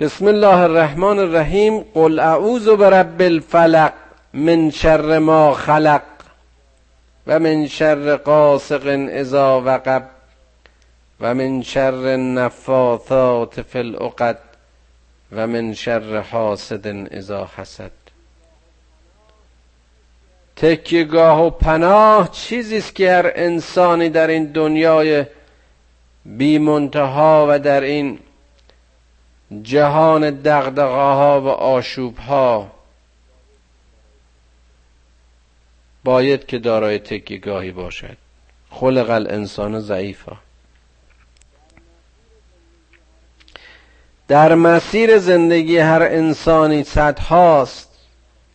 بسم الله الرحمن الرحیم. قل اعوذ برب الفلق من شر ما خلق و من شر قاسق اذا وقب و من شر النفاثات فی العقد و من شر حاسد اذا حسد. تکیگاه و پناه چیزی است که هر انسانی در این دنیای بی منتها و در این جهان دغدغه ها و آشوب ها باید که دارای تکیگاهی باشد. خلق الانسان ضعیفا. در مسیر زندگی هر انسانی صد هاست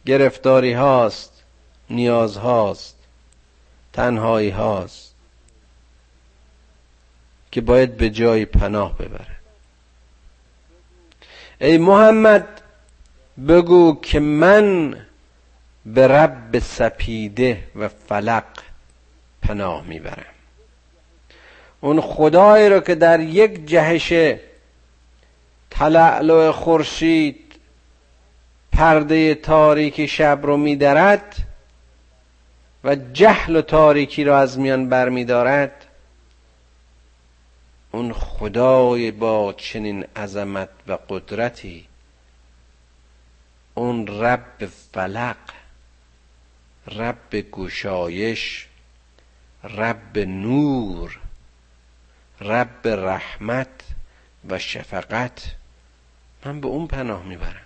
گرفتاری هاست نیاز هاست تنهایی هاست که باید به جای پناه ببره ای محمد بگو که من به رب سپیده و فلق پناه می‌برم. اون خدایی رو که در یک جهش تلعلو خورشید پرده تاریکی شب رو میدرد و جهل و تاریکی را از میان برمیدارد اون خدای با چنین عظمت و قدرتی اون رب فلق رب گشایش رب نور رب رحمت و شفقت من به اون پناه می‌برم.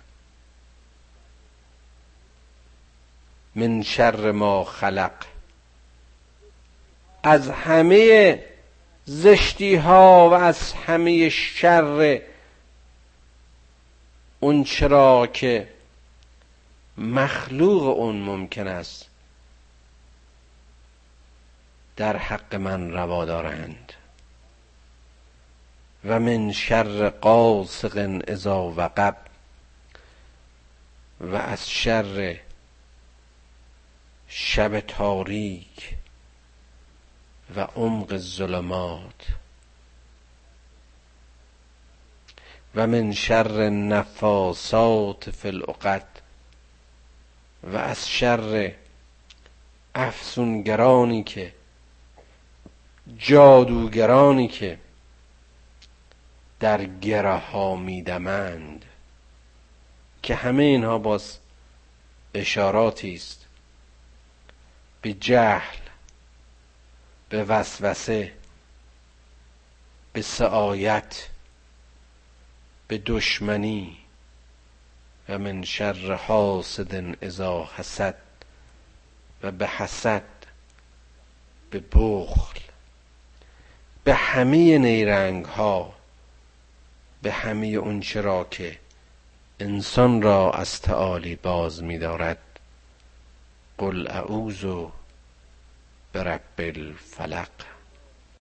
من شر ما خلق. از همه زشتی ها و از همه شر اون چرا که مخلوق اون ممکن است در حق من روا دارند. و من شر قاسق اذا وقب. و از شر شب تاریک و عمق الظلمات. و من شر نفاسات فی العقد. و از شر افسونگرانی که جادوگرانی که در گره ها میدمند. که همه اینها باز اشاراتی است. به جهل به وسوسه به سعایت به دشمنی. و من شر حاسد اذا حسد و به حسد به بخل. به همه نیرنگ ها به همه اون چرا که انسان را از تعالی باز می‌دارد. قل اعوذ برب الفلق.